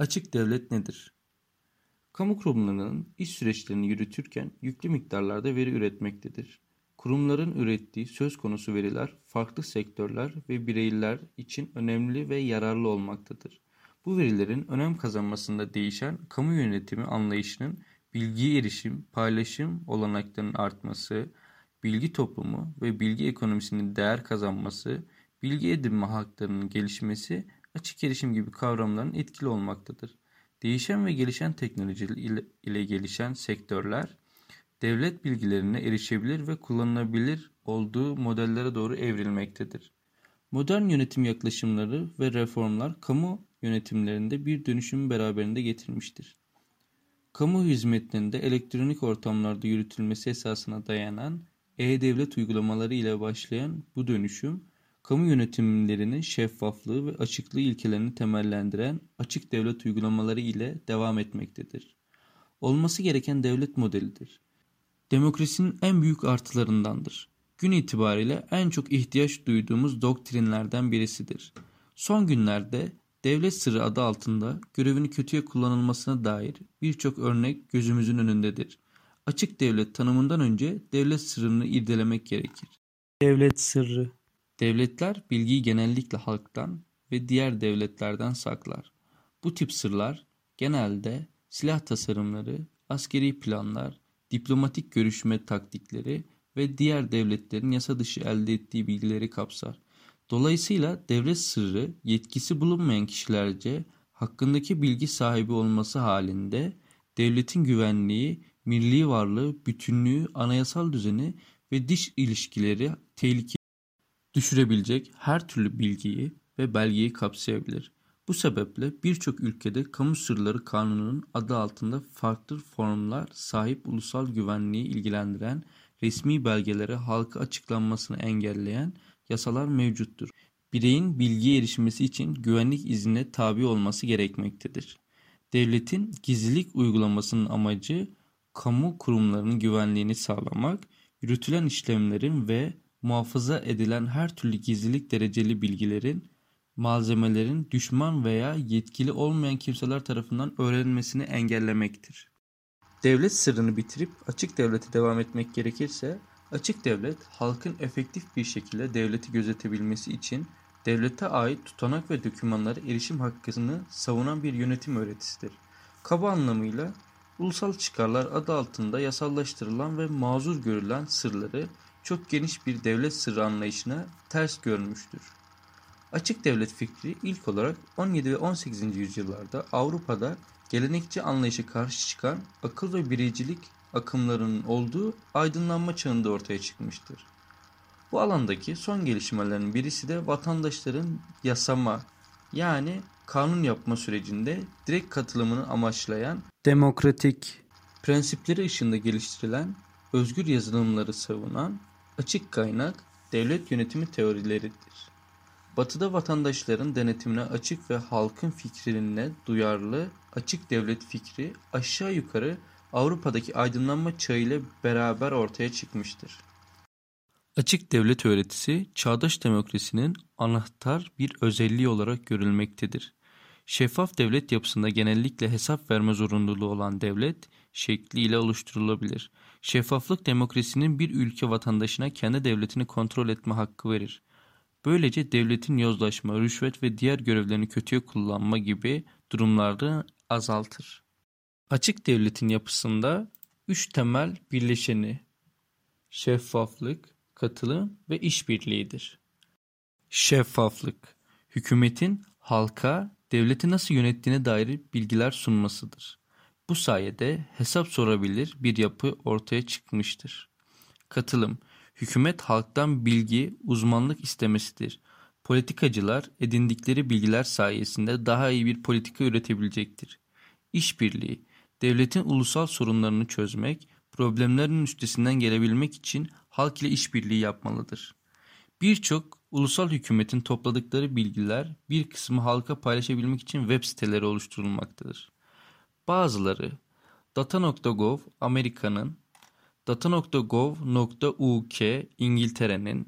Açık devlet nedir? Kamu kurumlarının iş süreçlerini yürütürken yüklü miktarlarda veri üretmektedir. Kurumların ürettiği söz konusu veriler farklı sektörler ve bireyler için önemli ve yararlı olmaktadır. Bu verilerin önem kazanmasında değişen kamu yönetimi anlayışının bilgiye erişim, paylaşım olanaklarının artması, bilgi toplumu ve bilgi ekonomisinin değer kazanması, bilgi edinme haklarının gelişmesi açık erişim gibi kavramların etkili olmaktadır. Değişen ve gelişen teknolojiler ile, ile gelişen sektörler, devlet bilgilerine erişebilir ve kullanılabilir olduğu modellere doğru evrilmektedir. Modern yönetim yaklaşımları ve reformlar kamu yönetimlerinde bir dönüşümü beraberinde getirmiştir. Kamu hizmetlerinde elektronik ortamlarda yürütülmesi esasına dayanan e-devlet uygulamaları ile başlayan bu dönüşüm, kamu yönetimlerinin şeffaflığı ve açıklığı ilkelerini temellendiren açık devlet uygulamaları ile devam etmektedir. Olması gereken devlet modelidir. Demokrasinin en büyük artılarındandır. Gün itibariyle en çok ihtiyaç duyduğumuz doktrinlerden birisidir. Son günlerde devlet sırrı adı altında görevini kötüye kullanılmasına dair birçok örnek gözümüzün önündedir. Açık devlet tanımından önce devlet sırrını irdelemek gerekir. Devlet sırrı Devletler bilgiyi genellikle halktan ve diğer devletlerden saklar. Bu tip sırlar genelde silah tasarımları, askeri planlar, diplomatik görüşme taktikleri ve diğer devletlerin yasa dışı elde ettiği bilgileri kapsar. Dolayısıyla devlet sırrı yetkisi bulunmayan kişilerce hakkındaki bilgi sahibi olması halinde devletin güvenliği, milli varlığı, bütünlüğü, anayasal düzeni ve dış ilişkileri tehlikeye düşürebilecek her türlü bilgiyi ve belgeyi kapsayabilir. Bu sebeple birçok ülkede kamu sırları kanununun adı altında farklı formlar sahip ulusal güvenliği ilgilendiren resmi belgelere halka açıklanmasını engelleyen yasalar mevcuttur. Bireyin bilgiye erişmesi için güvenlik iznine tabi olması gerekmektedir. Devletin gizlilik uygulamasının amacı kamu kurumlarının güvenliğini sağlamak, yürütülen işlemlerin ve muhafaza edilen her türlü gizlilik dereceli bilgilerin, malzemelerin düşman veya yetkili olmayan kimseler tarafından öğrenilmesini engellemektir. Devlet sırrını bitirip açık devlete devam etmek gerekirse, açık devlet halkın efektif bir şekilde devleti gözetebilmesi için devlete ait tutanak ve dokümanlara erişim hakkını savunan bir yönetim öğretisidir. Kaba anlamıyla ulusal çıkarlar adı altında yasallaştırılan ve mazur görülen sırları çok geniş bir devlet sırrı anlayışına ters görmüştür. Açık devlet fikri ilk olarak 17 ve 18. yüzyıllarda Avrupa'da gelenekçi anlayışa karşı çıkan akıl ve bireycilik akımlarının olduğu aydınlanma çağında ortaya çıkmıştır. Bu alandaki son gelişmelerin birisi de vatandaşların yasama yani kanun yapma sürecinde direkt katılımını amaçlayan demokratik prensipleri ışığında geliştirilen özgür yazılımları savunan açık kaynak devlet yönetimi teorileridir. Batı'da vatandaşların denetimine açık ve halkın fikrine duyarlı açık devlet fikri aşağı yukarı Avrupa'daki aydınlanma çağıyla beraber ortaya çıkmıştır. Açık devlet öğretisi çağdaş demokrasinin anahtar bir özelliği olarak görülmektedir. Şeffaf devlet yapısında genellikle hesap verme zorunluluğu olan devlet şekliyle oluşturulabilir. Şeffaflık demokrasinin bir ülke vatandaşına kendi devletini kontrol etme hakkı verir. Böylece devletin yozlaşma, rüşvet ve diğer görevlerini kötüye kullanma gibi durumları azaltır. Açık devletin yapısında üç temel birleşeni şeffaflık, katılım ve işbirliğidir. Şeffaflık, hükümetin halka devleti nasıl yönettiğine dair bilgiler sunmasıdır. Bu sayede hesap sorabilir bir yapı ortaya çıkmıştır. Katılım, hükümet halktan bilgi, uzmanlık istemesidir. Politikacılar edindikleri bilgiler sayesinde daha iyi bir politika üretebilecektir. İşbirliği, devletin ulusal sorunlarını çözmek, problemlerin üstesinden gelebilmek için halk ile işbirliği yapmalıdır. Birçok ulusal hükümetin topladıkları bilgiler bir kısmı halka paylaşabilmek için web siteleri oluşturulmaktadır. Bazıları Data.gov Amerika'nın, Data.gov.uk İngiltere'nin,